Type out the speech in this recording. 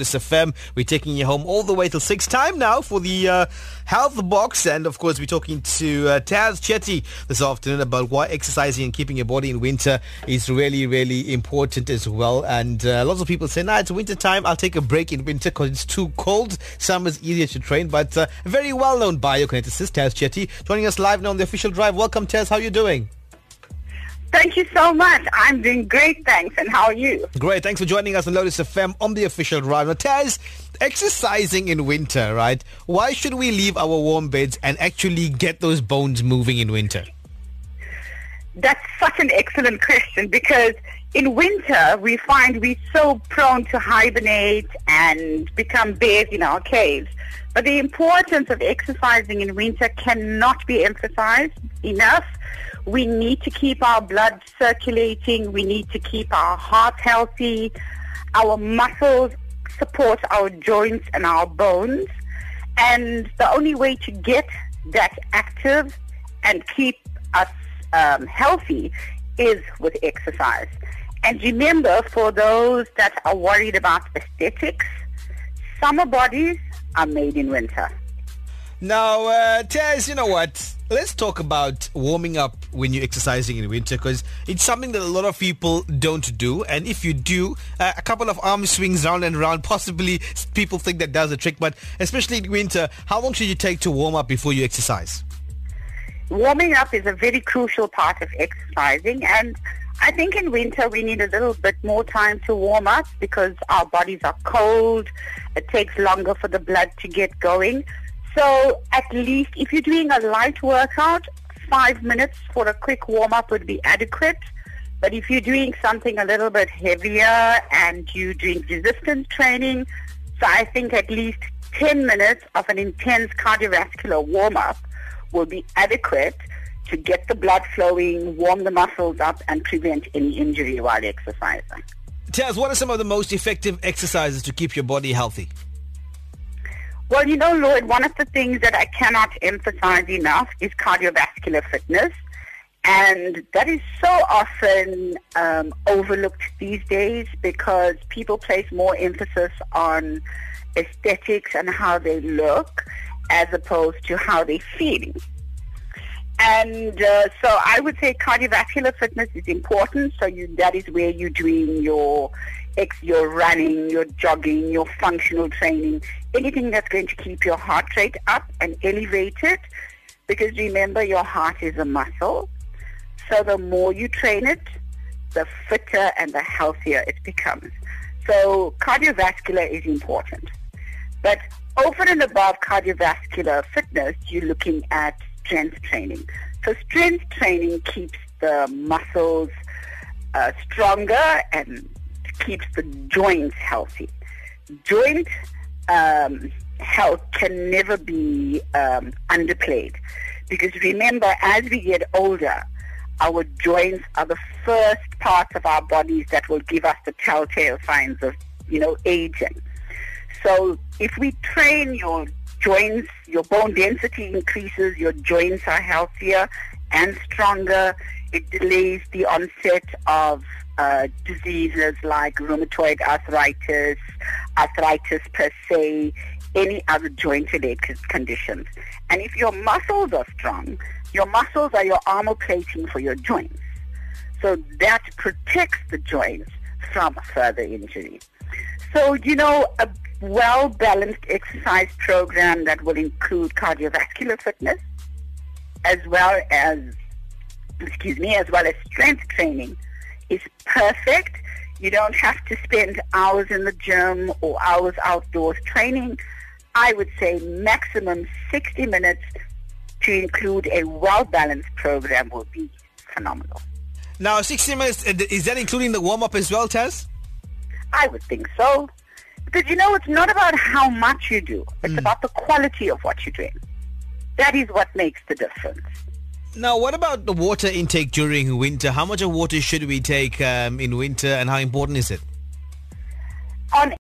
This FM. We're taking you home all the way till six time now for the uh, health box, and of course we're talking to uh, Tas Chetty this afternoon about why exercising and keeping your body in winter is really, really important as well. And uh, lots of people say, "Nah, it's winter time. I'll take a break in winter because it's too cold. Summer's easier to train." But uh, very well-known biokineticist, Tas Chetty, joining us live now on the official drive. Welcome, Tas. How are you doing? Thank you so much. I'm doing great, thanks. And how are you? Great. Thanks for joining us on Lotus FM on the official. Now, Tas, exercising in winter, right? Why should we leave our warm beds and actually get those bones moving in winter? That's such an excellent question because in winter we find we're so prone to hibernate and become bears in our caves. But the importance of exercising in winter cannot be emphasized enough. We need to keep our blood circulating. We need to keep our heart healthy. Our muscles support our joints and our bones. And the only way to get that active and keep us um, healthy is with exercise. And remember, for those that are worried about aesthetics, summer bodies are made in winter. Now, uh, Tas, you know what? Let's talk about warming up when you're exercising in winter because it's something that a lot of people don't do. And if you do, uh, a couple of arm swings round and round, possibly people think that does the trick. But especially in winter, how long should you take to warm up before you exercise? Warming up is a very crucial part of exercising. And I think in winter we need a little bit more time to warm up because our bodies are cold. It takes longer for the blood to get going. So at least if you're doing a light workout, five minutes for a quick warm up would be adequate. But if you're doing something a little bit heavier and you're doing resistance training, so I think at least 10 minutes of an intense cardiovascular warm up will be adequate to get the blood flowing, warm the muscles up, and prevent any injury while exercising. Tas, what are some of the most effective exercises to keep your body healthy? Well, you know, Lloyd, one of the things that I cannot emphasize enough is cardiovascular fitness. And that is so often um, overlooked these days because people place more emphasis on aesthetics and how they look as opposed to how they're feeling. And uh, so I would say cardiovascular fitness is important. So you, that is where you're doing your ex, your running, your jogging, your functional training, anything that's going to keep your heart rate up and elevated. Because remember, your heart is a muscle. So the more you train it, the fitter and the healthier it becomes. So cardiovascular is important. But over and above cardiovascular fitness, you're looking at strength training. So strength training keeps the muscles uh, stronger and keeps the joints healthy. Joint um, health can never be um, underplayed because remember, as we get older, our joints are the first parts of our bodies that will give us the telltale signs of, you know, aging. So if we train your joints, your bone density increases, your joints are healthier and stronger. It delays the onset of uh, diseases like rheumatoid arthritis, arthritis per se, any other joint-related conditions. And if your muscles are strong, your muscles are your armor plating for your joints. So that protects the joints from further injury. So, you know, a well-balanced exercise program that will include cardiovascular fitness as well as, excuse me, as well as strength training is perfect. You don't have to spend hours in the gym or hours outdoors training. I would say maximum 60 minutes to include a well-balanced program would be phenomenal. Now, 60 minutes, uh, is that including the warm-up as well, Tas? I would think so. Because, you know, it's not about how much you do. It's mm. about the quality of what you're doing. That is what makes the difference. Now, what about the water intake during winter? How much of water should we take um, in winter and how important is it? On